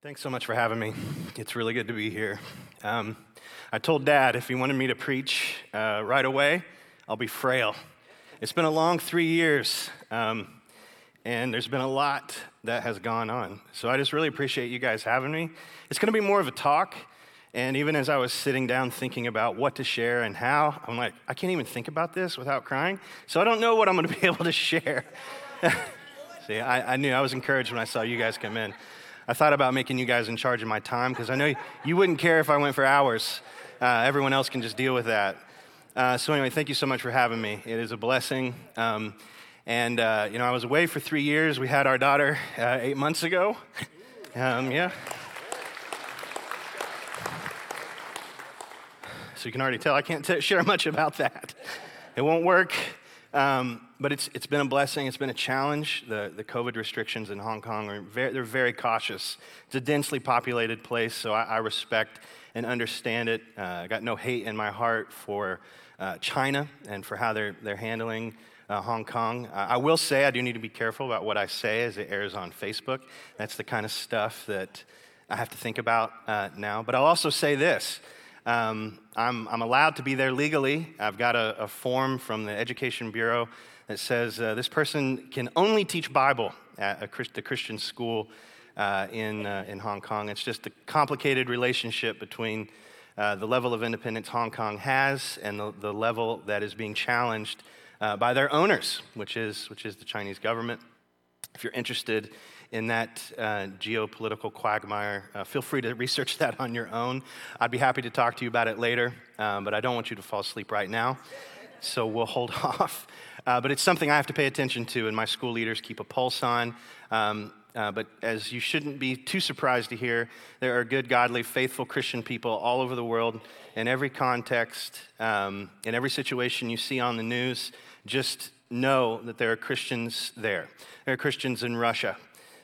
Thanks so much for having me. It's really good to be here. Um, I told Dad if he wanted me to preach uh, right away, I'll be frail. It's been a long three years, um, and there's been a lot that has gone on. So I just really appreciate you guys having me. It's going to be more of a talk, and even as I was sitting down thinking about what to share and how, I'm like, I can't even think about this without crying. So I don't know what I'm going to be able to share. See, I, I knew I was encouraged when I saw you guys come in. I thought about making you guys in charge of my time because I know you wouldn't care if I went for hours. Uh, everyone else can just deal with that. Uh, so, anyway, thank you so much for having me. It is a blessing. Um, and, uh, you know, I was away for three years. We had our daughter uh, eight months ago. Um, yeah. So, you can already tell I can't t- share much about that. It won't work. Um, but it's, it's been a blessing. It's been a challenge. The, the COVID restrictions in Hong Kong are very, they're very cautious. It's a densely populated place, so I, I respect and understand it. Uh, I got no hate in my heart for uh, China and for how they're, they're handling uh, Hong Kong. Uh, I will say I do need to be careful about what I say as it airs on Facebook. That's the kind of stuff that I have to think about uh, now. But I'll also say this um, I'm, I'm, allowed to be there legally. I've got a, a form from the Education Bureau that says uh, this person can only teach Bible at Christ, the Christian school uh, in, uh, in Hong Kong. It's just a complicated relationship between uh, the level of independence Hong Kong has and the, the level that is being challenged uh, by their owners, which is, which is the Chinese government. If you're interested in that uh, geopolitical quagmire, feel free to research that on your own. I'd be happy to talk to you about it later, um, but I don't want you to fall asleep right now. So we'll hold off. Uh, but it's something I have to pay attention to, and my school leaders keep a pulse on. Um, uh, but as you shouldn't be too surprised to hear, there are good, godly, faithful Christian people all over the world in every context, um, in every situation you see on the news. Just know that there are Christians there. There are Christians in Russia.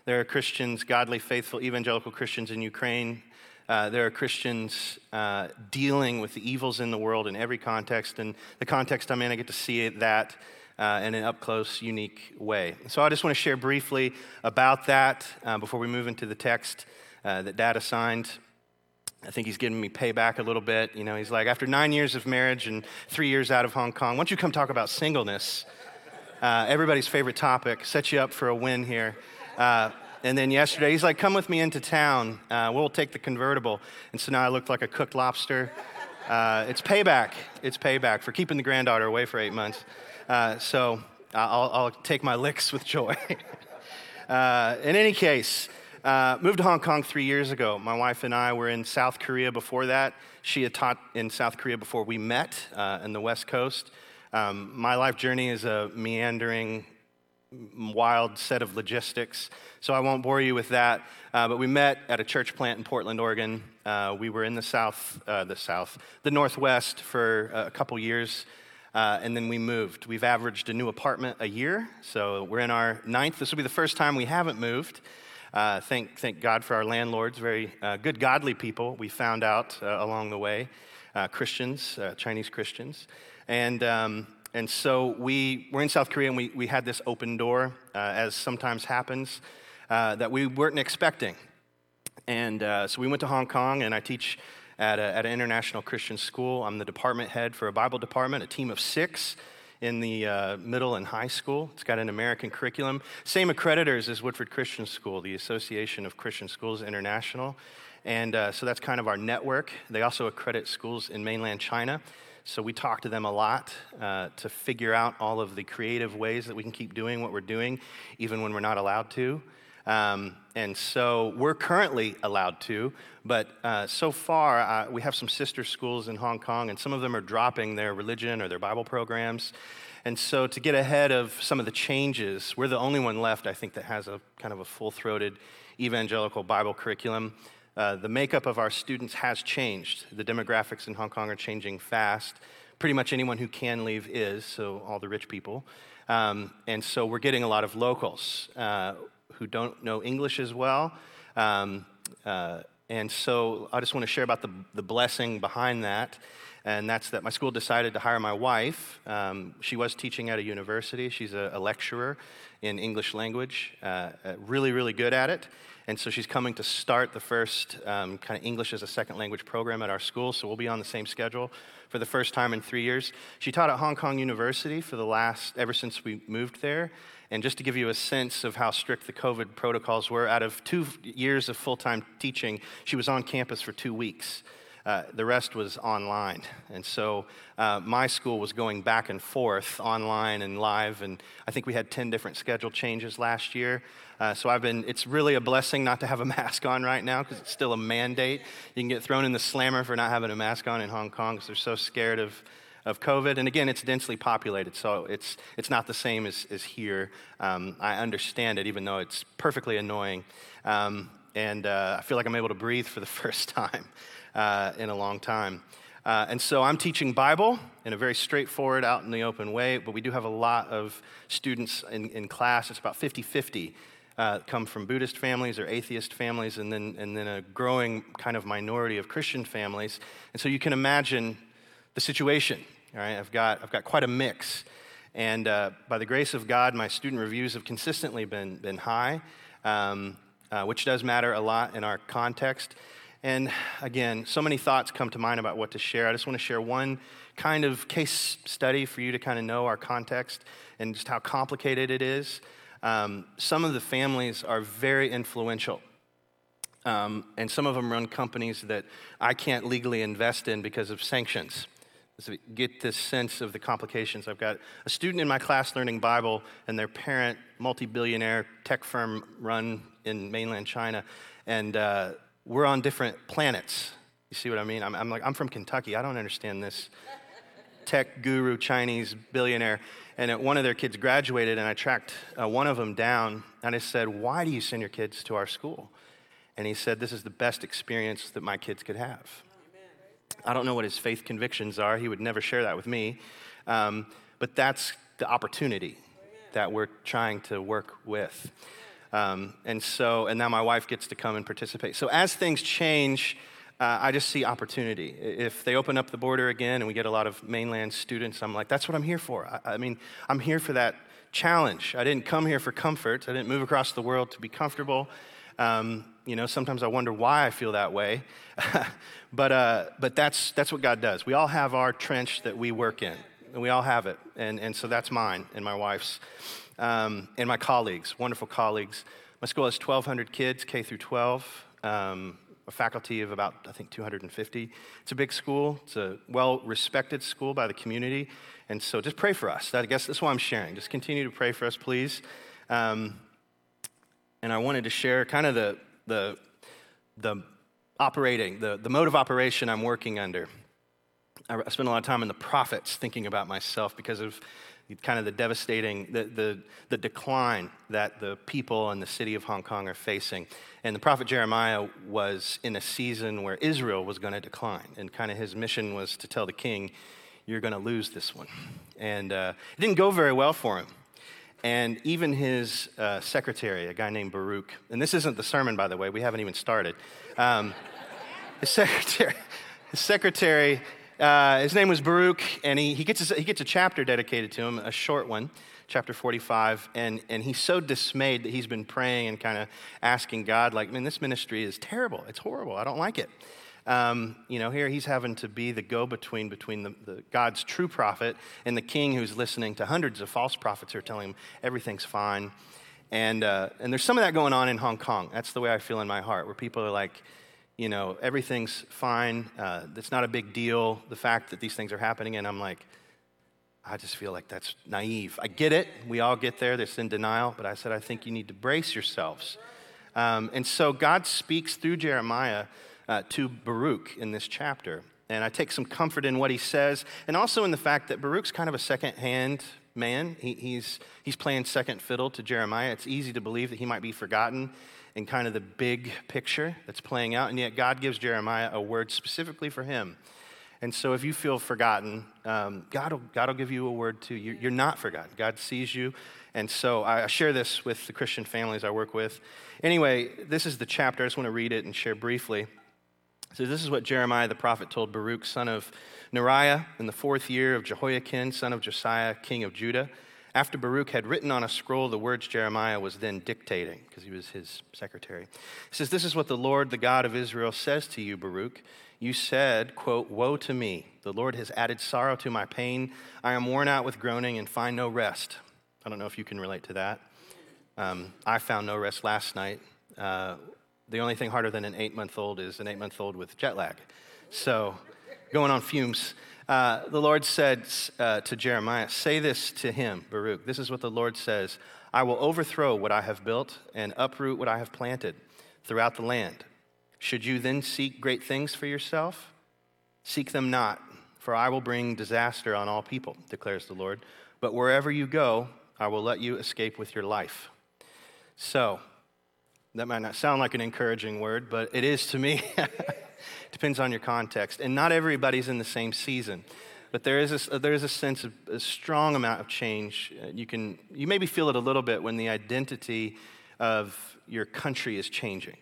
There are Christians, godly, faithful, evangelical Christians in Ukraine. Uh, there are Christians uh, dealing with the evils in the world in every context. And the context I'm in, I get to see that uh, in an up close, unique way. So I just want to share briefly about that uh, before we move into the text uh, that Dad assigned. I think he's giving me payback a little bit. You know, he's like, after nine years of marriage and three years out of Hong Kong, why don't you come talk about singleness? Uh, everybody's favorite topic. Set you up for a win here. Uh, and then yesterday, he's like, come with me into town. Uh, we'll take the convertible. And so now I looked like a cooked lobster. Uh, it's payback. It's payback for keeping the granddaughter away for eight months. Uh, so I'll, I'll, take my licks with joy. Uh, in any case, uh, moved to Hong Kong three years ago. My wife and I were in South Korea before that. She had taught in South Korea before we met uh, in the West Coast. Um, my life journey is a meandering, wild set of logistics, so I won't bore you with that. Uh, but we met at a church plant in Portland, Oregon. Uh, we were in the South, uh, the South, the Northwest for a couple years. Uh, and then we moved. We've averaged a new apartment a year, so we're in our ninth. This will be the first time we haven't moved. Uh, thank, thank God for our landlords, very uh, good, godly people we found out uh, along the way, Christians, Chinese Christians. And, um, and so we were in South Korea and we, we had this open door, uh, as sometimes happens, uh, that we weren't expecting. And uh, so we went to Hong Kong, and I teach at, a, at an international Christian school. I'm the department head for a Bible department, a team of six in the uh, middle and high school. It's got an American curriculum. Same accreditors as Woodford Christian School, the Association of Christian Schools International. And uh, so that's kind of our network. They also accredit schools in mainland China. So we talk to them a lot uh, to figure out all of the creative ways that we can keep doing what we're doing, even when we're not allowed to. Um, and so we're currently allowed to, but uh, so far uh, we have some sister schools in Hong Kong, and some of them are dropping their religion or their Bible programs. And so to get ahead of some of the changes, we're the only one left, I think, that has a kind of a full throated evangelical Bible curriculum. Uh, the makeup of our students has changed. The demographics in Hong Kong are changing fast. Pretty much anyone who can leave is, so all the rich people. Um, and so we're getting a lot of locals uh, who don't know English as well. Um, uh, and so I just want to share about the, the blessing behind that. And that's that my school decided to hire my wife. Um, she was teaching at a university, she's a, a lecturer in English language, uh, uh really, really good at it. And so she's coming to start the first um, kind of English as a second language program at our school. So we'll be on the same schedule for the first time in three years. She taught at Hong Kong University for the last, ever since we moved there. And just to give you a sense of how strict the COVID protocols were, out of two years of full time teaching, she was on campus for two weeks. Uh, the rest was online. And so uh, my school was going back and forth online and live. And I think we had 10 different schedule changes last year. Uh, so I've been, it's really a blessing not to have a mask on right now because it's still a mandate. You can get thrown in the slammer for not having a mask on in Hong Kong because they're so scared of, of COVID. And again, it's densely populated, so it's, it's not the same as, as here. Um, I understand it, even though it's perfectly annoying. Um, and uh, I feel like I'm able to breathe for the first time uh, in a long time. Uh, and so I'm teaching Bible in a very straightforward, out in the open way, but we do have a lot of students in, in class. It's about 50 50 uh, come from Buddhist families or atheist families, and then, and then a growing kind of minority of Christian families. And so you can imagine the situation. All right, I've got, I've got quite a mix. And uh, by the grace of God, my student reviews have consistently been, been high, um, uh, which does matter a lot in our context. And again, so many thoughts come to mind about what to share. I just want to share one kind of case study for you to kind of know our context and just how complicated it is. Um, some of the families are very influential. Um, and some of them run companies that I can't legally invest in because of sanctions. So get this sense of the complications. I've got a student in my class learning Bible, and their parent, multi billionaire tech firm run in mainland China. And uh, we're on different planets. You see what I mean? I'm, I'm, like, I'm from Kentucky. I don't understand this tech guru Chinese billionaire. And one of their kids graduated, and I tracked uh, one of them down, and I said, Why do you send your kids to our school? And he said, This is the best experience that my kids could have. I don't know what his faith convictions are. He would never share that with me. Um, but that's the opportunity that we're trying to work with. Um, and so, and now my wife gets to come and participate. So as things change, uh, I just see opportunity. If they open up the border again and we get a lot of mainland students, I'm like, that's what I'm here for. I, I mean, I'm here for that challenge. I didn't come here for comfort. I didn't move across the world to be comfortable. Um, you know, sometimes I wonder why I feel that way. but uh, but that's, that's what God does. We all have our trench that we work in, and we all have it. And, and so that's mine and my wife's um, and my colleagues, wonderful colleagues. My school has 1,200 kids, K through 12, um, a faculty of about, I think, 250. It's a big school. It's a well respected school by the community. And so just pray for us. I guess that's why I'm sharing. Just continue to pray for us, please. Um, and I wanted to share kind of the, the, the operating, the, the mode of operation I'm working under. I spend a lot of time in the prophets thinking about myself because of kind of the devastating, the, the, the decline that the people and the city of Hong Kong are facing. And the prophet Jeremiah was in a season where Israel was going to decline. And kind of his mission was to tell the king, you're going to lose this one. And uh, it didn't go very well for him. And even his uh, secretary, a guy named Baruch, and this isn't the sermon, by the way, we haven't even started. Um, his secretary, his secretary uh, his name was Baruch, and he, he, gets a, he gets a chapter dedicated to him, a short one, chapter 45. And, and he's so dismayed that he's been praying and kind of asking God, like, man, this ministry is terrible. It's horrible. I don't like it. Um, you know, here he's having to be the go between between the, the, God's true prophet and the king who's listening to hundreds of false prophets who are telling him everything's fine. And, uh, and there's some of that going on in Hong Kong. That's the way I feel in my heart, where people are like, you know, everything's fine. Uh, it's not a big deal, the fact that these things are happening. And I'm like, I just feel like that's naive. I get it. We all get there. That's in denial. But I said, I think you need to brace yourselves. Um, and so God speaks through Jeremiah uh, to Baruch in this chapter. And I take some comfort in what he says, and also in the fact that Baruch's kind of a second hand man. He, he's, he's playing second fiddle to Jeremiah. It's easy to believe that he might be forgotten in kind of the big picture that's playing out, and yet God gives Jeremiah a word specifically for him. And so if you feel forgotten, um, God, will, God will give you a word too. You're, you're not forgotten. God sees you. And so I share this with the Christian families I work with. Anyway, this is the chapter. I just want to read it and share briefly. So this is what Jeremiah the prophet told Baruch, son of Neriah, in the fourth year of Jehoiakim, son of Josiah, king of Judah After Baruch had written on a scroll the words Jeremiah was then dictating, because he was his secretary, he says, This is what the Lord, the God of Israel, says to you, Baruch. You said, quote, Woe to me. The Lord has added sorrow to my pain. I am worn out with groaning and find no rest. I don't know if you can relate to that. Um, I found no rest last night. Uh, the only thing harder than an eight month old is an eight month old with jet lag. So, going on fumes. Uh, the Lord said uh, to Jeremiah, Say this to him, Baruch. This is what the Lord says I will overthrow what I have built and uproot what I have planted throughout the land. Should you then seek great things for yourself? Seek them not, for I will bring disaster on all people, declares the Lord. But wherever you go, I will let you escape with your life. So, that might not sound like an encouraging word, but it is to me. Depends on your context. And not everybody's in the same season. But there is a, there is a sense of a strong amount of change. Uh, you can you maybe feel it a little bit when the identity of your country is changing.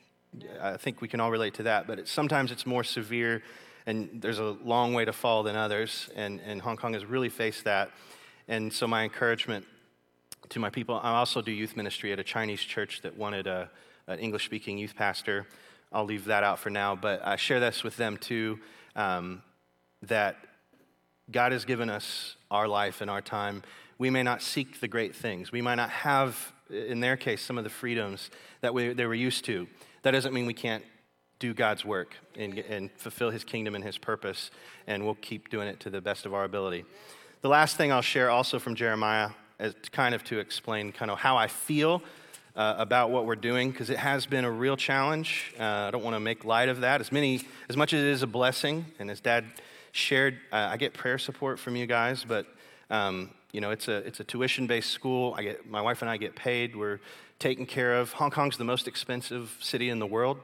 I think we can all relate to that, but it, sometimes it's more severe and there's a long way to fall than others. And, and Hong Kong has really faced that. And so, my encouragement to my people I also do youth ministry at a Chinese church that wanted a, an English speaking youth pastor. I'll leave that out for now, but I share this with them too um, that God has given us our life and our time. We may not seek the great things. We might not have, in their case, some of the freedoms that we, they were used to. That doesn't mean we can't do God's work and, and fulfill His kingdom and His purpose, and we'll keep doing it to the best of our ability. The last thing I'll share also from Jeremiah is kind of to explain kind of how I feel uh, about what we're doing because it has been a real challenge. Uh, I don't want to make light of that. As many, as much as it is a blessing, and as Dad shared, uh, I get prayer support from you guys, but um, you know it's a it's a tuition-based school. I get my wife and I get paid. We're taken care of. Hong Kong's the most expensive city in the world,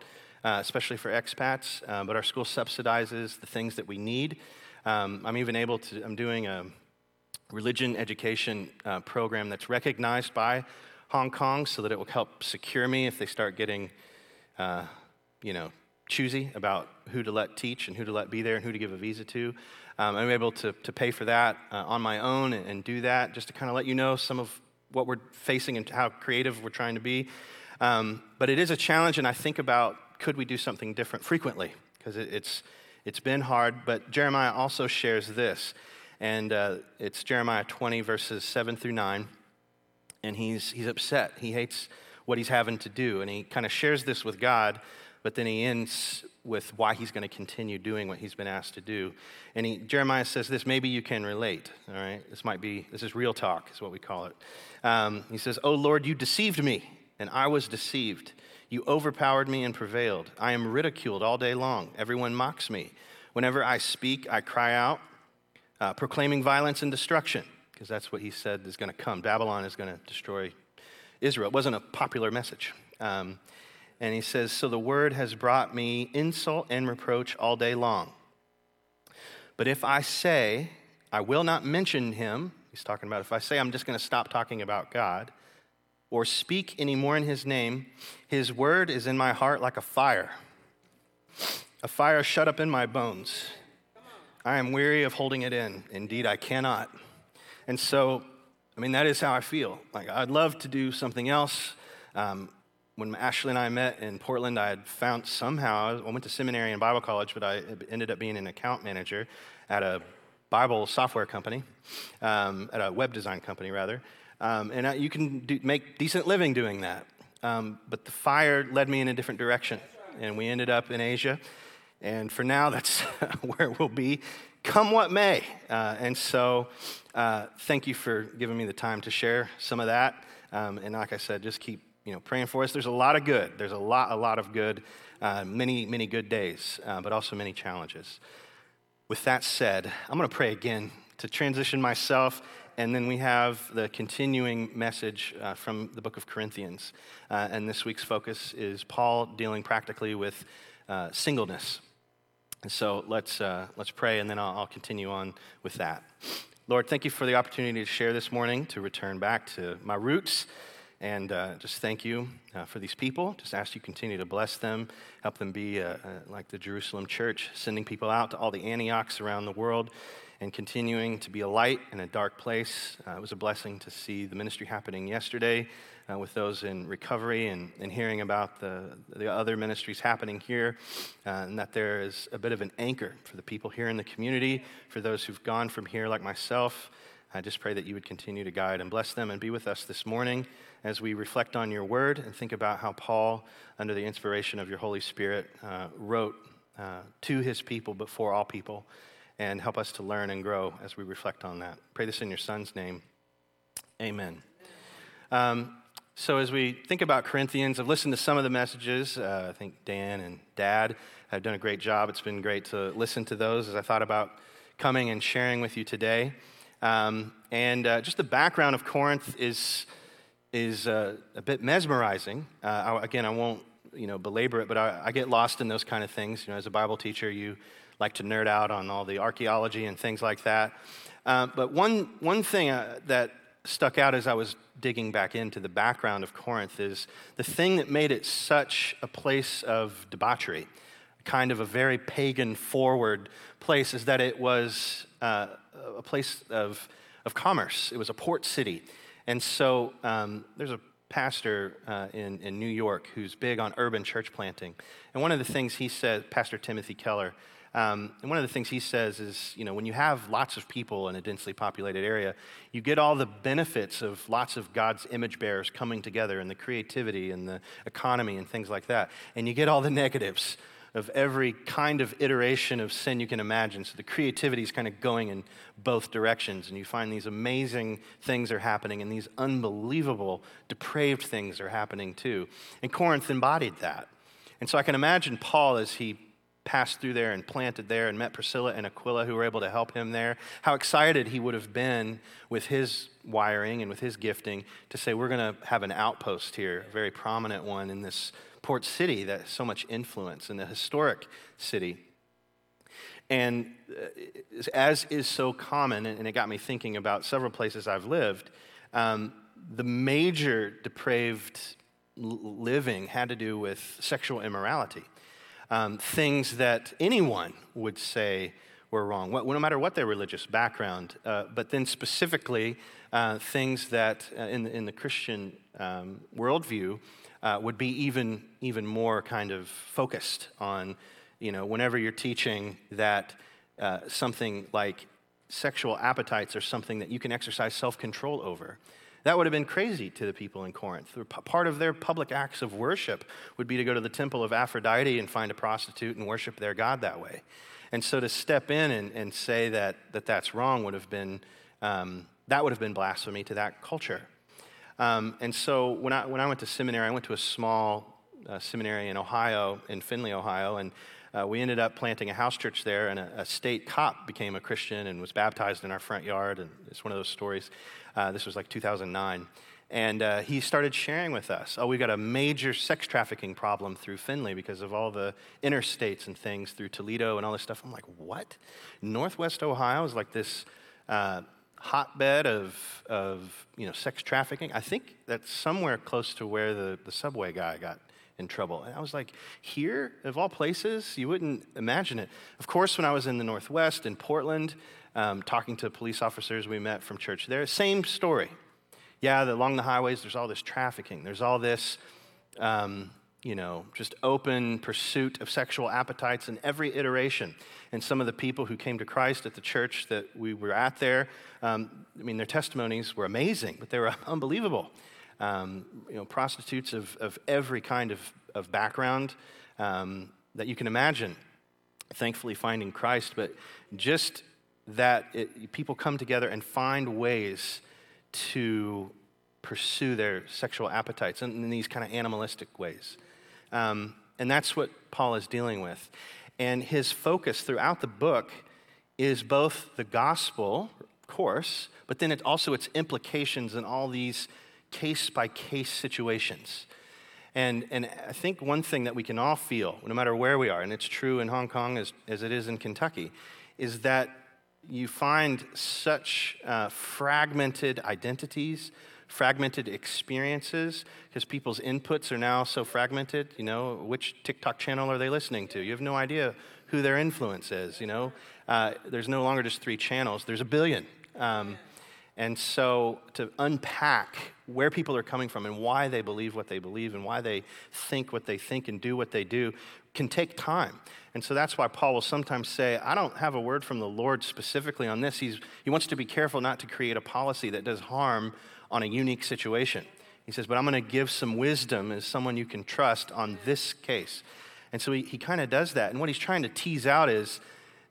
uh, especially for expats. Uh, but our school subsidizes the things that we need. Um, I'm even able to. I'm doing a religion education uh, program that's recognized by Hong Kong so that it will help secure me if they start getting, uh, you know, choosy about who to let teach and who to let be there and who to give a visa to. Um, I'm able to, to pay for that uh, on my own and, and, do that just to kind of let you know some of what we're facing and how creative we're trying to be. Um, but it is a challenge, and I think about could we do something different frequently? Because it, it's, it's been hard. But Jeremiah also shares this, and uh, it's Jeremiah 20, verses 7 through 9 and he's, he's upset. He hates what he's having to do. And he kind of shares this with God, but then he ends with why he's going to continue doing what he's been asked to do. And he, Jeremiah says this, maybe you can relate, all right? This might be, this is real talk, is what we call it. Um, he says, Oh Lord, you deceived me, and I was deceived. You overpowered me and prevailed. I am ridiculed all day long. Everyone mocks me. Whenever I speak, I cry out, uh, proclaiming violence and destruction because that's what he said is going to come. Babylon is going to destroy Israel. It wasn't a popular message. Um, and he says, So the word has brought me insult and reproach all day long. But if I say, I will not mention him, he's talking about if I say I'm just going to stop talking about God, or speak anymore in his name, his word is in my heart like a fire, a fire shut up in my bones. I am weary of holding it in. Indeed, I cannot. And so, I mean, that is how I feel. Like, I'd love to do something else. Um, when Ashley and I met in Portland, I had found somehow, I went to seminary and Bible college, but I ended up being an account manager at a Bible software company, um, at a web design company, rather. Um, and I, you can do, make decent living doing that. Um, but the fire led me in a different direction. And we ended up in Asia. And for now, that's where we'll be, come what may. Uh, and so uh, thank you for giving me the time to share some of that. Um, and like I said, just keep you know praying for us. There's a lot of good. There's a lot, a lot of good. Uh, many, many good days, uh, but also many challenges. With that said, I'm going to pray again to transition myself, and then we have the continuing message uh, from the book of Corinthians. Uh, and this week's focus is Paul dealing practically with singleness. And so let's, uh, let's pray, and then I'll, I'll continue on with that. Lord, thank you for the opportunity to share this morning, to return back to my roots. And uh, just thank you uh, for these people. Just ask you continue to bless them, help them be uh, uh like the Jerusalem church, sending people out to all the Antiochs around the world and continuing to be a light in a dark place. Uh, it was a blessing to see the ministry happening yesterday uh, with those in recovery and, and hearing about the, the other ministries happening here, uh, and that there is a bit of an anchor for the people here in the community, for those who've gone from here, like myself. I just pray that you would continue to guide and bless them and be with us this morning as we reflect on your word and think about how Paul, under the inspiration of your Holy Spirit, uh, wrote uh, to his people before all people and help us to learn and grow as we reflect on that. Pray this in your son's name. Amen. Um, so, as we think about Corinthians, I've listened to some of the messages. Uh, I think Dan and Dad have done a great job. It's been great to listen to those as I thought about coming and sharing with you today. Um, and uh, just the background of Corinth is, is uh, a bit mesmerizing. Uh, I, again, I won't you know, belabor it, but I, I, get lost in those kind of things. You know, as a Bible teacher, you like to nerd out on all the archaeology and things like that. Uh, but one, one thing uh, that stuck out as I was digging back into the background of Corinth is the thing that made it such a place of debauchery, kind of a very pagan forward place, is that it was uh, a place of, of commerce. It was a port city. And so um, there's a pastor uh, in, in New York who's big on urban church planting. And one of the things he said, Pastor Timothy Keller, um, and one of the things he says is, you know, when you have lots of people in a densely populated area, you get all the benefits of lots of God's image bearers coming together and the creativity and the economy and things like that. And you get all the negatives of every kind of iteration of sin you can imagine. So the creativity is kind of going in both directions, and you find these amazing things are happening, and these unbelievable, depraved things are happening too. And Corinth embodied that. And so I can imagine Paul as he passed through there and planted there and met Priscilla and Aquila who were able to help him there, how excited he would have been with his wiring and with his gifting to say, We're going to have an outpost here, a very prominent one in this port city that has so much influence, in the historic city. And uh, as is so common, and it got me thinking about several places I've lived, um, the major depraved living had to do with sexual immorality um, things that anyone would say were wrong, no matter what their religious background. Uh, but then specifically, uh, things that uh, in, the, in the Christian um, worldview uh, would be even, even more kind of focused on, you know, whenever you're teaching that uh, something like sexual appetites are something that you can exercise self control over. That would have been crazy to the people in Corinth. Part of their public acts of worship would be to go to the temple of Aphrodite and find a prostitute and worship their God that way. And so to step in and, and say that, that that's wrong would have been, um, that would have been blasphemy to that culture. Um, and so when I, when I went to seminary, I went to a small uh, seminary in Ohio, in Findlay, Ohio, and uh, we ended up planting a house church there, and a, a, state cop became a Christian and was baptized in our front yard. And it's one of those stories. Uh, this was like 2009. And uh, he started sharing with us, oh, we've got a major sex trafficking problem through Findlay because of all the interstates and things through Toledo and all this stuff. I'm like, what? Northwest Ohio is like this uh, hotbed of, of you know, sex trafficking. I think that's somewhere close to where the, the subway guy got in trouble. And I was like, here, of all places, you wouldn't imagine it. Of course, when I was in the Northwest, in Portland, um, talking to police officers we met from church there. Same story. Yeah, the, along the highways, there's all this trafficking. There's all this, um, you know, just open pursuit of sexual appetites in every iteration. And some of the people who came to Christ at the church that we were at there, um, I mean, their testimonies were amazing, but they were unbelievable. Um, you know, prostitutes of, of every kind of, of background um, that you can imagine, thankfully finding Christ, but just that it, people come together and find ways to pursue their sexual appetites in, in these kind of animalistic ways. Um, and that's what Paul is dealing with. And his focus throughout the book is both the gospel, of course, but then it also its implications in all these case by case situations. And, and I think one thing that we can all feel, no matter where we are, and it's true in Hong Kong as, as it is in Kentucky, is that you find such uh, fragmented identities, fragmented experiences because people's inputs are now so fragmented. You know, which TikTok channel are they listening to? You have no idea who their influence is. You know, uh, there's no longer just three channels, there's a billion. Um, and so to unpack where people are coming from and why they believe what they believe and why they think what they think and do what they do can take time. And so that's why Paul will sometimes say, I don't have a word from the Lord specifically on this. He's, he wants to be careful not to create a policy that does harm on a unique situation. He says, But I'm going to give some wisdom as someone you can trust on this case. And so he, he kind of does that. And what he's trying to tease out is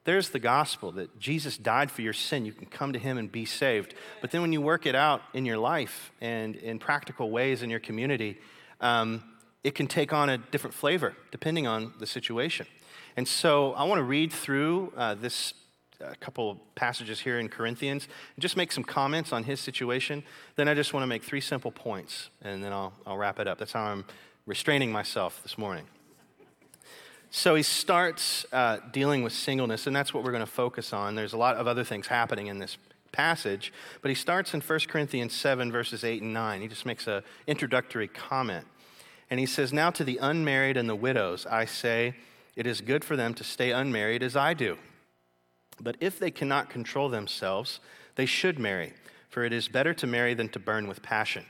there's the gospel that Jesus died for your sin. You can come to him and be saved. But then when you work it out in your life and in practical ways in your community, um, it can take on a different flavor depending on the situation. And so I want to read through uh, this a couple of passages here in Corinthians and just make some comments on his situation. Then I just want to make three simple points, and then I'll, I'll wrap it up. That's how I'm restraining myself this morning. So he starts uh, dealing with singleness, and that's what we're going to focus on. There's a lot of other things happening in this passage, but he starts in 1 Corinthians 7, verses 8 and 9. He just makes an introductory comment. And he says, Now to the unmarried and the widows, I say, it is good for them to stay unmarried as I do. But if they cannot control themselves, they should marry, for it is better to marry than to burn with passion.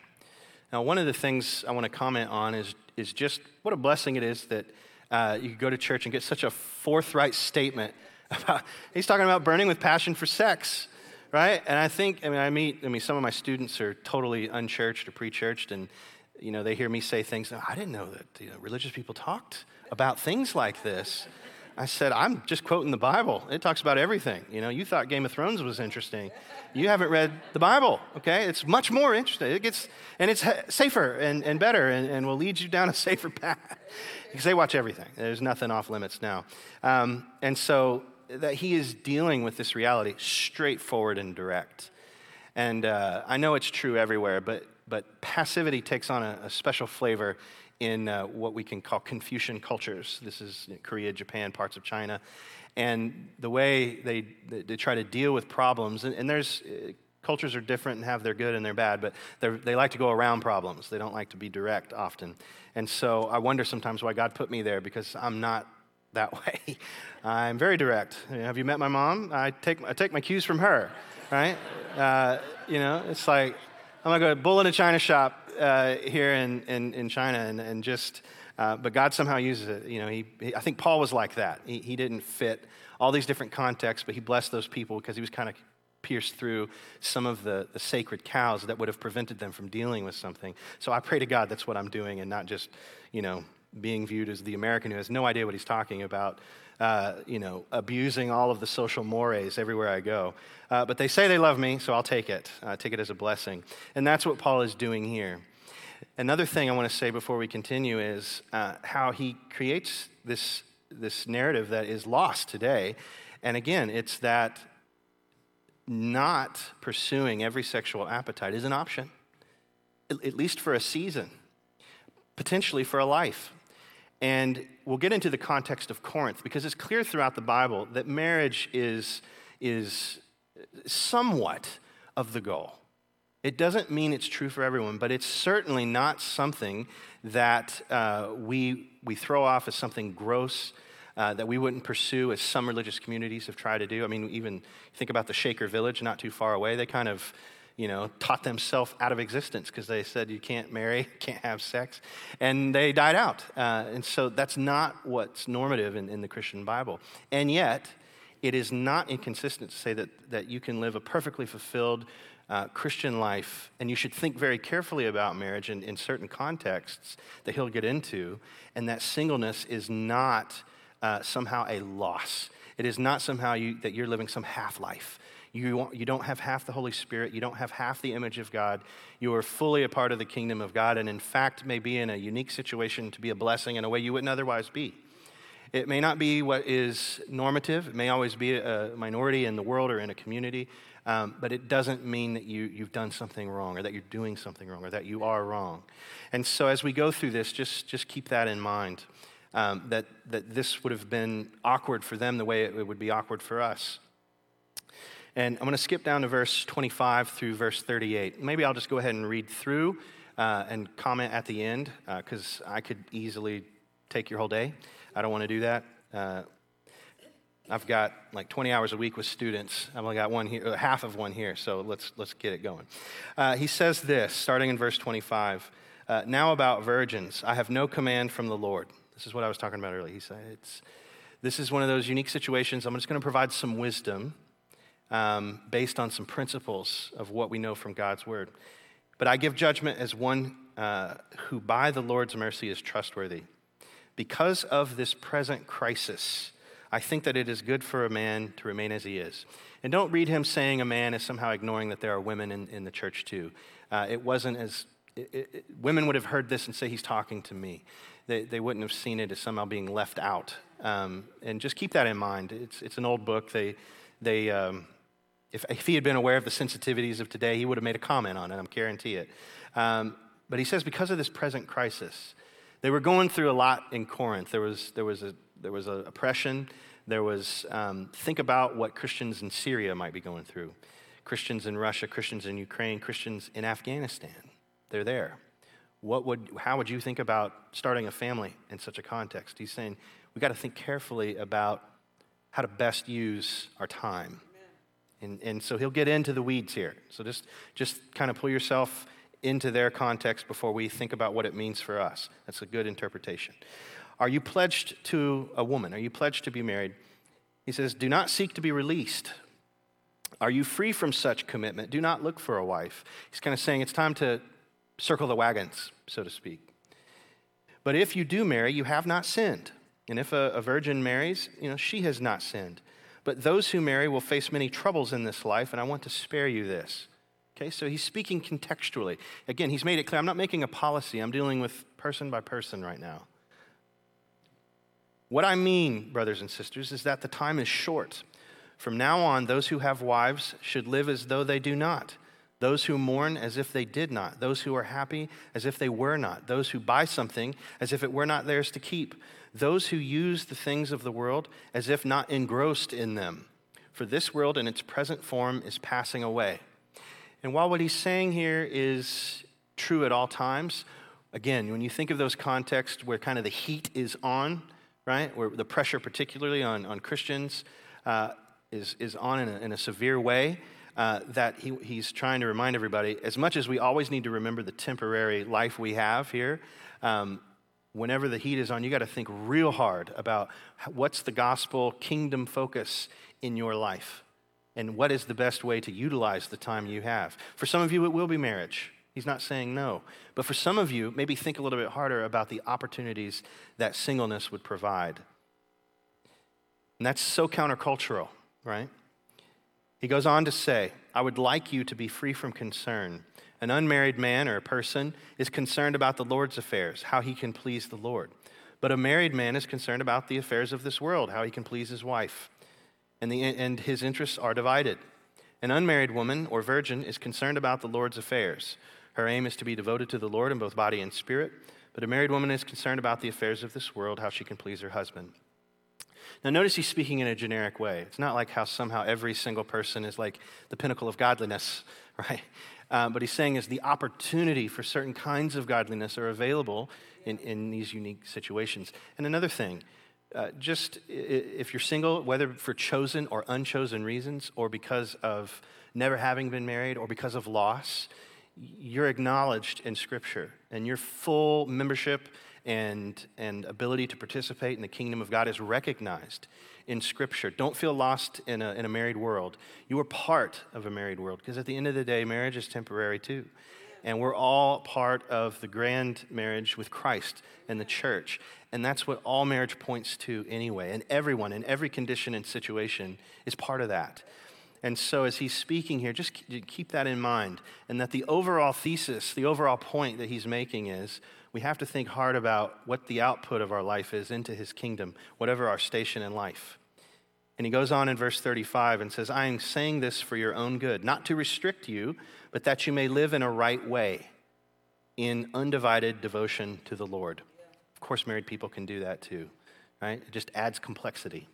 Now, one of the things I want to comment on is, is just what a blessing it is that uh, you go to church and get such a forthright statement about, he's talking about burning with passion for sex, right? And I think, I mean, I meet, I mean, some of my students are totally unchurched or pre churched, and, you know, they hear me say things, I didn't know that you know, religious people talked about things like this. I said, I'm just quoting the Bible. It talks about everything. You know, you thought Game of Thrones was interesting. You haven't read the Bible, okay? It's much more interesting. It gets, and it's safer and, and better and, and will lead you down a safer path because they watch everything. There's nothing off limits now. Um, and so that he is dealing with this reality straightforward and direct. And uh, I know it's true everywhere, but, but passivity takes on a, a special flavor in uh, what we can call Confucian cultures. This is Korea, Japan, parts of China. And the way they, they try to deal with problems, and, and there's uh, cultures are different and have their good and their bad, but they like to go around problems. They don't like to be direct often. And so I wonder sometimes why God put me there because I'm not that way. I'm very direct. Have you met my mom? I take, I take my cues from her, right? Uh, you know, it's like I'm gonna go bull in a china shop uh, here in, in, in, China and, and just, uh, but God somehow uses it. You know, he, he, I think Paul was like that. He, he didn't fit all these different contexts, but he blessed those people because he was kind of pierced through some of the, the sacred cows that would have prevented them from dealing with something. So I pray to God that's what I'm doing and not just, you know, being viewed as the American who has no idea what he's talking about, uh, you know, abusing all of the social mores everywhere I go. Uh, but they say they love me, so I'll take it. Uh, take it as a blessing. And that's what Paul is doing here. Another thing I want to say before we continue is uh, how he creates this, this narrative that is lost today. And again, it's that not pursuing every sexual appetite is an option, at least for a season, potentially for a life. And we'll get into the context of Corinth because it's clear throughout the Bible that marriage is, is somewhat of the goal. It doesn't mean it's true for everyone, but it's certainly not something that uh, we, we throw off as something gross. Uh, that we wouldn't pursue as some religious communities have tried to do. I mean, even think about the Shaker Village not too far away. They kind of you know, taught themselves out of existence because they said you can't marry, can't have sex, and they died out. Uh, and so that's not what's normative in, in the Christian Bible. And yet, it is not inconsistent to say that, that you can live a perfectly fulfilled uh, Christian life, and you should think very carefully about marriage in, in certain contexts that he'll get into, and that singleness is not uh, somehow a loss. It is not somehow you, that you're living some half life. You, you don't have half the Holy Spirit. You don't have half the image of God. You are fully a part of the kingdom of God, and in fact, may be in a unique situation to be a blessing in a way you wouldn't otherwise be. It may not be what is normative, it may always be a minority in the world or in a community, um, but it doesn't mean that you, you've done something wrong or that you're doing something wrong or that you are wrong. And so as we go through this, just, just keep that in mind um, that, that this would have been awkward for them the way it would be awkward for us. And I'm going to skip down to verse 25 through verse 38. Maybe I'll just go ahead and read through uh, and comment at the end because uh, I could easily take your whole day. I don't want to do that. Uh, I've got like 20 hours a week with students. I've only got one here, half of one here, so let's, let's get it going. Uh, he says this, starting in verse 25 uh, Now about virgins, I have no command from the Lord. This is what I was talking about earlier. He said, it's, This is one of those unique situations. I'm just going to provide some wisdom um, based on some principles of what we know from God's word. But I give judgment as one uh, who by the Lord's mercy is trustworthy. Because of this present crisis, I think that it is good for a man to remain as he is. And don't read him saying a man is somehow ignoring that there are women in, in the church too. Uh, it wasn't as, it, it, women would have heard this and say, he's talking to me. They, they wouldn't have seen it as somehow being left out. Um, and just keep that in mind. It's, it's an old book. They, they, um, if, if he had been aware of the sensitivities of today, he would have made a comment on it, I guarantee it. Um, but he says, because of this present crisis, they were going through a lot in Corinth. There was, there was, a, there was a oppression. There was, um, think about what Christians in Syria might be going through. Christians in Russia, Christians in Ukraine, Christians in Afghanistan. They're there. What would, how would you think about starting a family in such a context? He's saying we've got to think carefully about how to best use our time and, and so he'll get into the weeds here. So just, just kind of pull yourself into their context before we think about what it means for us. That's a good interpretation. Are you pledged to a woman? Are you pledged to be married? He says, Do not seek to be released. Are you free from such commitment? Do not look for a wife. He's kind of saying it's time to circle the wagons, so to speak. But if you do marry, you have not sinned. And if a, a virgin marries, you know, she has not sinned. But those who marry will face many troubles in this life, and I want to spare you this. Okay, so he's speaking contextually. Again, he's made it clear I'm not making a policy, I'm dealing with person by person right now. What I mean, brothers and sisters, is that the time is short. From now on, those who have wives should live as though they do not. Those who mourn as if they did not. Those who are happy as if they were not. Those who buy something as if it were not theirs to keep those who use the things of the world as if not engrossed in them. For this world in its present form is passing away. And while what he's saying here is true at all times, again, when you think of those contexts where kind of the heat is on, right, where the pressure, particularly on, on Christians, uh, is, is on in a, in a severe way, uh, that he, he's trying to remind everybody as much as we always need to remember the temporary life we have here, um, whenever the heat is on, you got to think real hard about what's the gospel kingdom focus in your life and what is the best way to utilize the time you have. For some of you, it will be marriage. He's not saying no. But for some of you, maybe think a little bit harder about the opportunities that singleness would provide. And that's so countercultural, right? He goes on to say, I would like you to be free from concern an unmarried man or a person is concerned about the Lord's affairs, how he can please the Lord. But a married man is concerned about the affairs of this world, how he can please his wife. And, the, and his interests are divided. An unmarried woman or virgin is concerned about the Lord's affairs. Her aim is to be devoted to the Lord in both body and spirit. But a married woman is concerned about the affairs of this world, how she can please her husband. Now, notice he's speaking in a generic way. It's not like how somehow every single person is like the pinnacle of godliness, right? Um, but he's saying is the opportunity for certain kinds of godliness are available in, in these unique situations. And another thing, uh, just if you're single, whether for chosen or unchosen reasons, or because of never having been married, or because of loss, you're acknowledged in Scripture, and your full membership and, and ability to participate in the kingdom of God is recognized in Scripture. Don't feel lost in a, in a married world. You are part of a married world because at the end of the day, marriage is temporary too. And we're all part of the grand marriage with Christ and the church. And that's what all marriage points to anyway. And everyone in every condition and situation is part of that. And so, as he's speaking here, just keep that in mind. And that the overall thesis, the overall point that he's making is we have to think hard about what the output of our life is into his kingdom, whatever our station in life. And he goes on in verse 35 and says, I am saying this for your own good, not to restrict you, but that you may live in a right way, in undivided devotion to the Lord. Of course, married people can do that too, right? It just adds complexity.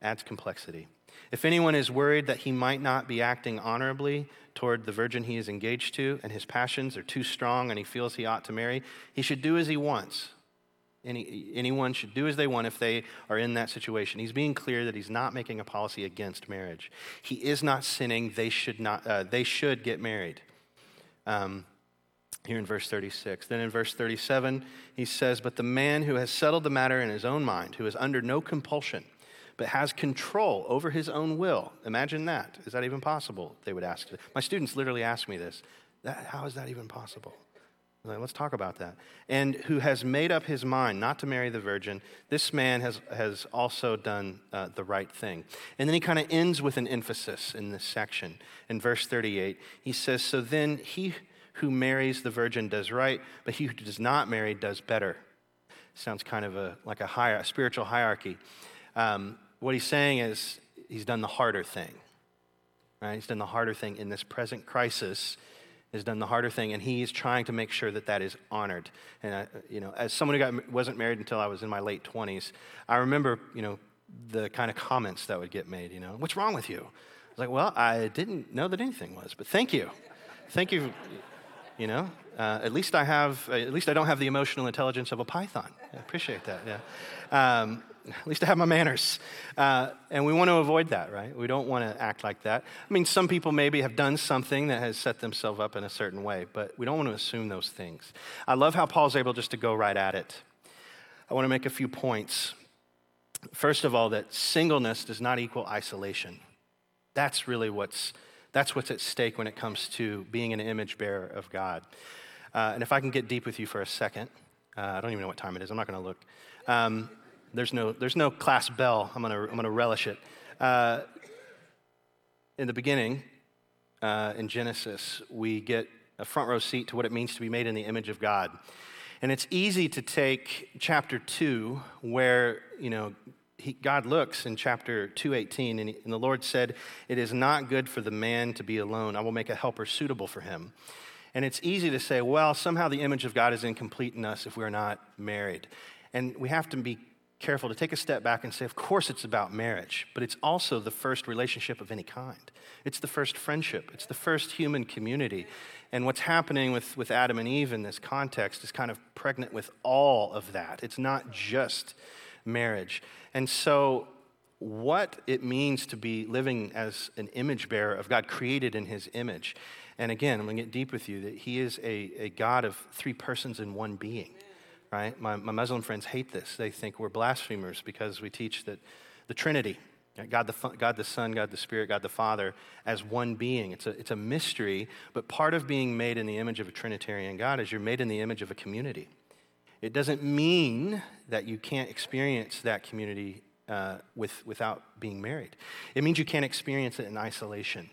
Adds complexity. If anyone is worried that he might not be acting honorably toward the virgin he is engaged to, and his passions are too strong and he feels he ought to marry, he should do as he wants. Any, anyone should do as they want if they are in that situation. He's being clear that he's not making a policy against marriage. He is not sinning. They should, not, uh, they should get married. Um, here in verse 36. Then in verse 37, he says, But the man who has settled the matter in his own mind, who is under no compulsion, but has control over his own will. Imagine that. Is that even possible? They would ask. My students literally ask me this. That, how is that even possible? Like, let's talk about that. And who has made up his mind not to marry the virgin, this man has, has also done uh, the right thing. And then he kind of ends with an emphasis in this section. In verse 38, he says, So then he who marries the virgin does right, but he who does not marry does better. Sounds kind of a, like a, higher, a spiritual hierarchy. Um, what he's saying is he's done the harder thing. Right? He's done the harder thing in this present crisis. Has done the harder thing, and he is trying to make sure that that is honored. And I, you know, as someone who got, wasn't married until I was in my late twenties, I remember you know the kind of comments that would get made. You know, what's wrong with you? I was like, well, I didn't know that anything was, but thank you, thank you you know? Uh, at least I have, at least I don't have the emotional intelligence of a python. I appreciate that, yeah. Um, at least I have my manners. Uh, and we want to avoid that, right? We don't want to act like that. I mean, some people maybe have done something that has set themselves up in a certain way, but we don't want to assume those things. I love how Paul's able just to go right at it. I want to make a few points. First of all, that singleness does not equal isolation. That's really what's that's what's at stake when it comes to being an image bearer of God. Uh, and if I can get deep with you for a second, uh, I don't even know what time it is. I'm not going to look. Um, there's no, there's no class bell. I'm going to I'm to relish it. Uh, in the beginning, uh, in Genesis, we get a front row seat to what it means to be made in the image of God. And it's easy to take chapter 2, where, you know, he, God looks in chapter 218, and, and the Lord said, It is not good for the man to be alone. I will make a helper suitable for him. And it's easy to say, well, somehow the image of God is incomplete in us if we're not married. And we have to be careful to take a step back and say, of course, it's about marriage, but it's also the first relationship of any kind. It's the first friendship, it's the first human community. And what's happening with, with Adam and Eve in this context is kind of pregnant with all of that. It's not just marriage. And so, what it means to be living as an image bearer of God created in his image. And again, I'm going to get deep with you that he is a, a God of three persons in one being, right? My, my Muslim friends hate this. They think we're blasphemers because we teach that the Trinity, God the, God the Son, God the Spirit, God the Father, as one being. It's a, it's a mystery, but part of being made in the image of a Trinitarian God is you're made in the image of a community. It doesn't mean that you can't experience that community uh, with, without being married. It means you can't experience it in isolation.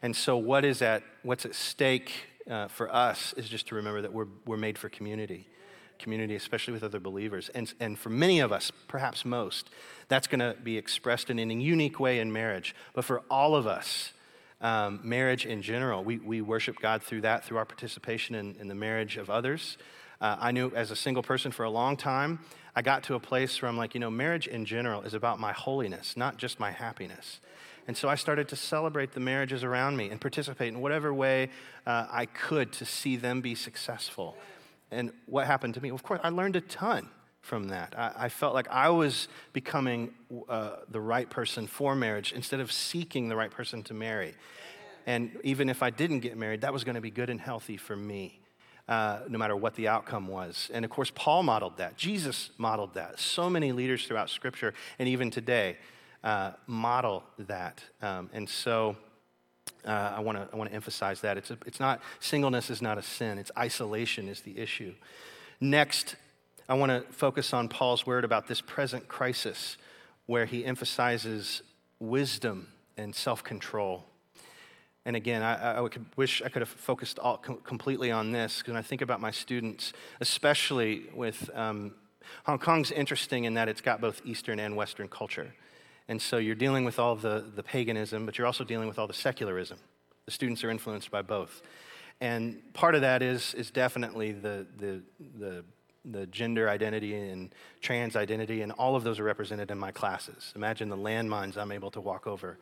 And so, what is at, what's at stake uh, for us is just to remember that we're, we're made for community, community, especially with other believers. And, and for many of us, perhaps most, that's going to be expressed in a unique way in marriage. But for all of us, um, marriage in general, we, we worship God through that, through our participation in, in the marriage of others. Uh, I knew as a single person for a long time, I got to a place where I'm like, you know, marriage in general is about my holiness, not just my happiness. And so I started to celebrate the marriages around me and participate in whatever way uh, I could to see them be successful. And what happened to me? Of course, I learned a ton from that. I, I felt like I was becoming uh, the right person for marriage instead of seeking the right person to marry. And even if I didn't get married, that was going to be good and healthy for me uh, no matter what the outcome was. And of course, Paul modeled that. Jesus modeled that. So many leaders throughout Scripture, and even today, uh, model that. Um, and so uh, I want to I wanna emphasize that. It's, a, it's not, singleness is not a sin, it's isolation is the issue. Next, I want to focus on Paul's word about this present crisis where he emphasizes wisdom and self control. And again, I, I could wish I could have focused all, com- completely on this because I think about my students, especially with um, Hong Kong's interesting in that it's got both Eastern and Western culture. And so you're dealing with all the, the paganism, but you're also dealing with all the secularism. The students are influenced by both. And part of that is, is definitely the, the, the the gender identity and trans identity, and all of those are represented in my classes. Imagine the landmines I'm able to walk over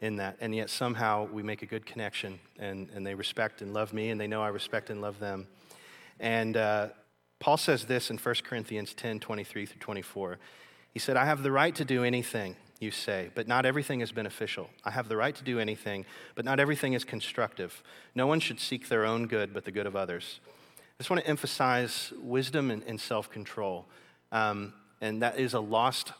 in that. And yet somehow we make a good connection, and, and they respect and love me, and they know I respect and love them. And uh, Paul says this in 1 Corinthians 10 23 through 24. He said, I have the right to do anything you say, but not everything is beneficial. I have the right to do anything, but not everything is constructive. No one should seek their own good, but the good of others. I just want to emphasize wisdom and, and self control. Um, and that is a lost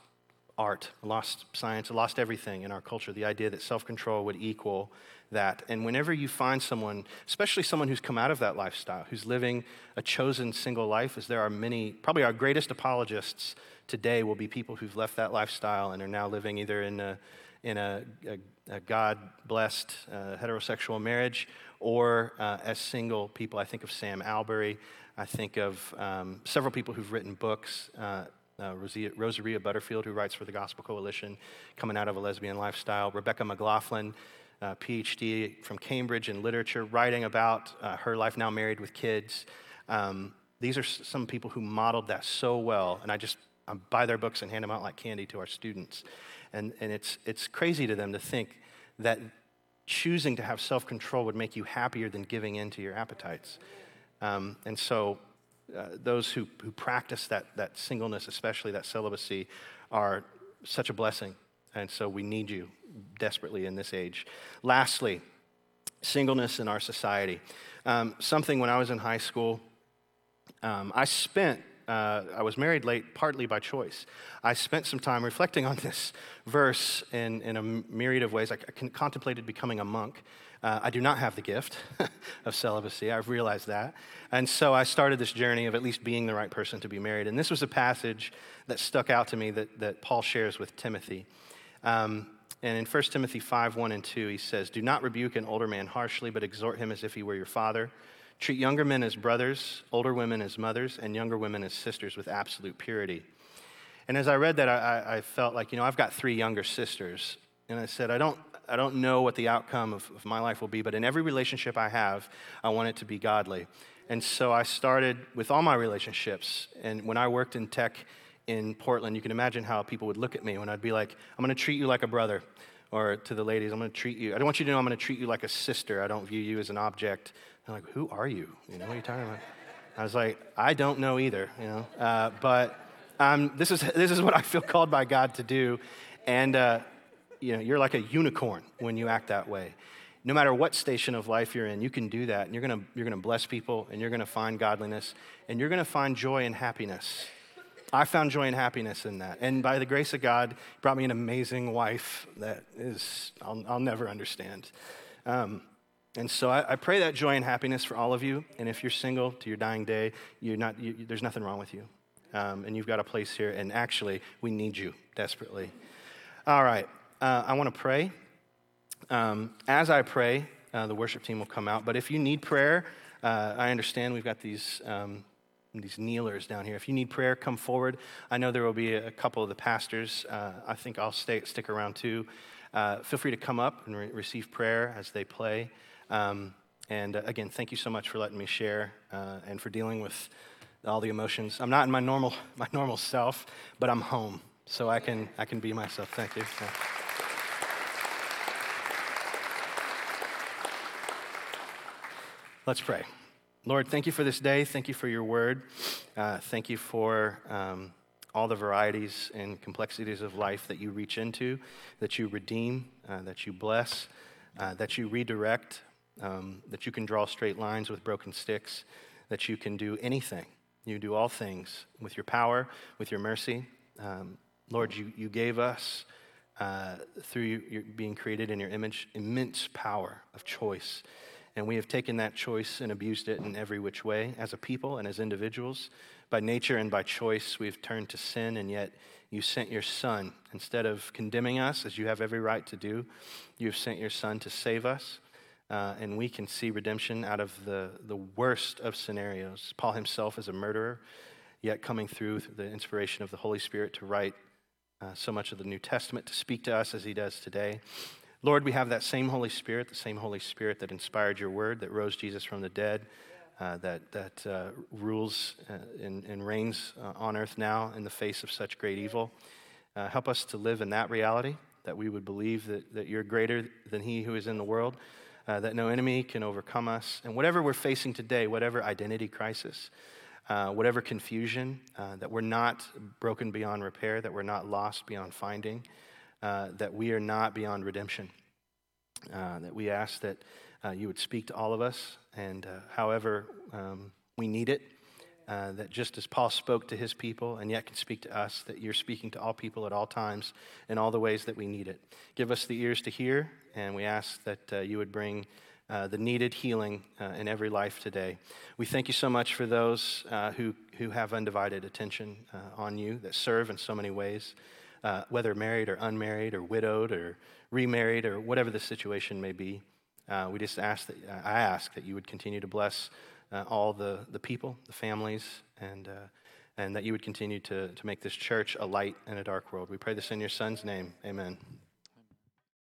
art, lost science, lost everything in our culture. The idea that self control would equal that. And whenever you find someone, especially someone who's come out of that lifestyle, who's living a chosen single life, as there are many, probably our greatest apologists today will be people who've left that lifestyle and are now living either in a, in a, a, a God blessed uh, heterosexual marriage or uh, as single people. I think of Sam Allberry. I think of um, several people who've written books. Uh, uh, Rosaria Butterfield, who writes for the Gospel Coalition, coming out of a lesbian lifestyle. Rebecca McLaughlin, uh, PhD from Cambridge in literature, writing about uh, her life now married with kids. Um, these are some people who modeled that so well, and I just I buy their books and hand them out like candy to our students. And, and it's, it's crazy to them to think that choosing to have self control would make you happier than giving in to your appetites. Um, and so, uh, those who, who practice that, that singleness, especially that celibacy, are such a blessing. And so, we need you desperately in this age. Lastly, singleness in our society. Um, something when I was in high school, um, I spent uh, I was married late partly by choice. I spent some time reflecting on this verse in, in a myriad of ways. I, I contemplated becoming a monk. Uh, I do not have the gift of celibacy. I've realized that. And so I started this journey of at least being the right person to be married. And this was a passage that stuck out to me that, that Paul shares with Timothy. Um, and in 1 Timothy 5 1 and 2, he says, Do not rebuke an older man harshly, but exhort him as if he were your father Treat younger men as brothers, older women as mothers, and younger women as sisters with absolute purity. And as I read that, I, I felt like, you know, I've got three younger sisters. And I said, I don't, I don't know what the outcome of, of my life will be, but in every relationship I have, I want it to be godly. And so I started with all my relationships. And when I worked in tech in Portland, you can imagine how people would look at me when I'd be like, I'm going to treat you like a brother. Or to the ladies, I'm going to treat you, I don't want you to know I'm going to treat you like a sister. I don't view you as an object. They're like, who are you? You know, what are you talking about? I was like, I don't know either, you know. Uh, but um, this, is, this is what I feel called by God to do. And, uh, you know, you're like a unicorn when you act that way. No matter what station of life you're in, you can do that. And you're going you're going to bless people, and you're going to find godliness, and you're going to find joy and happiness. I found joy and happiness in that. And by the grace of God, brought me an amazing wife that is, I'll, I'll never understand. Um, and so I, I, pray that joy and happiness for all of you. And if you're single to your dying day, you're not, you, there's nothing wrong with you. Um, and you've got a place here. And actually, we need you desperately. All right. Uh, I want to pray. Um, as I pray, uh, the worship team will come out. But if you need prayer, uh, I understand we've got these. Um, these kneelers down here. If you need prayer, come forward. I know there will be a couple of the pastors. Uh, I think I'll stay, stick around too. Uh, feel free to come up and re- receive prayer as they play. Um, and uh, again, thank you so much for letting me share and for dealing with all the emotions. I'm not in my normal, my normal self, but I'm home, so I can, I can be myself. Thank you. Yeah. Let's pray. Lord, thank you for this day. Thank you for your word. Uh, thank you for um, all the varieties and complexities of life that you reach into, that you redeem, uh, that you bless, uh, that you redirect, um, that you can draw straight lines with broken sticks, that you can do anything. You do all things with your power, with your mercy. Um, Lord, you, you gave us, uh, through your being created in your image, immense power of choice. And we have taken that choice and abused it in every which way as a people and as individuals. By nature and by choice, we've turned to sin, and yet you sent your son. Instead of condemning us, as you have every right to do, you've sent your son to save us uh, and we can see redemption out of the, the worst of scenarios. Paul himself is a murderer, yet coming through the inspiration of the Holy Spirit to write uh, so much of the New Testament, to speak to us as he does today. Lord, we have that same Holy Spirit, the same Holy Spirit that inspired your word, that rose Jesus from the dead. uh, that, that uh, rules uh, and, and reigns uh, on earth now in the face of such great evil. Uh, help us to live in that reality, that we would believe that, that you're greater than he who is in the world, uh, that no enemy can overcome us. And whatever we're facing today, whatever identity crisis, whatever confusion, that we're not broken beyond repair, that we're not lost beyond finding, uh, that we are not beyond redemption. Uh, that we ask that uh, you would speak to all of us, and however um, we need it, uh, that just as Paul spoke to his people and yet can speak to us, that you're speaking to all people at all times in all the ways that we need it. Give us the ears to hear, and we ask that uh, you would bring uh, the needed healing uh, in every life today. We thank you so much for those uh, who, who have undivided attention uh, on you, that serve in so many ways, whether married or unmarried or widowed or remarried or whatever the situation may be. we just ask that, I ask that you would continue to bless uh, all the, the people, the families, and, uh, and that you would continue to, to make this church a light in a dark world. We pray this in your son's name. Amen.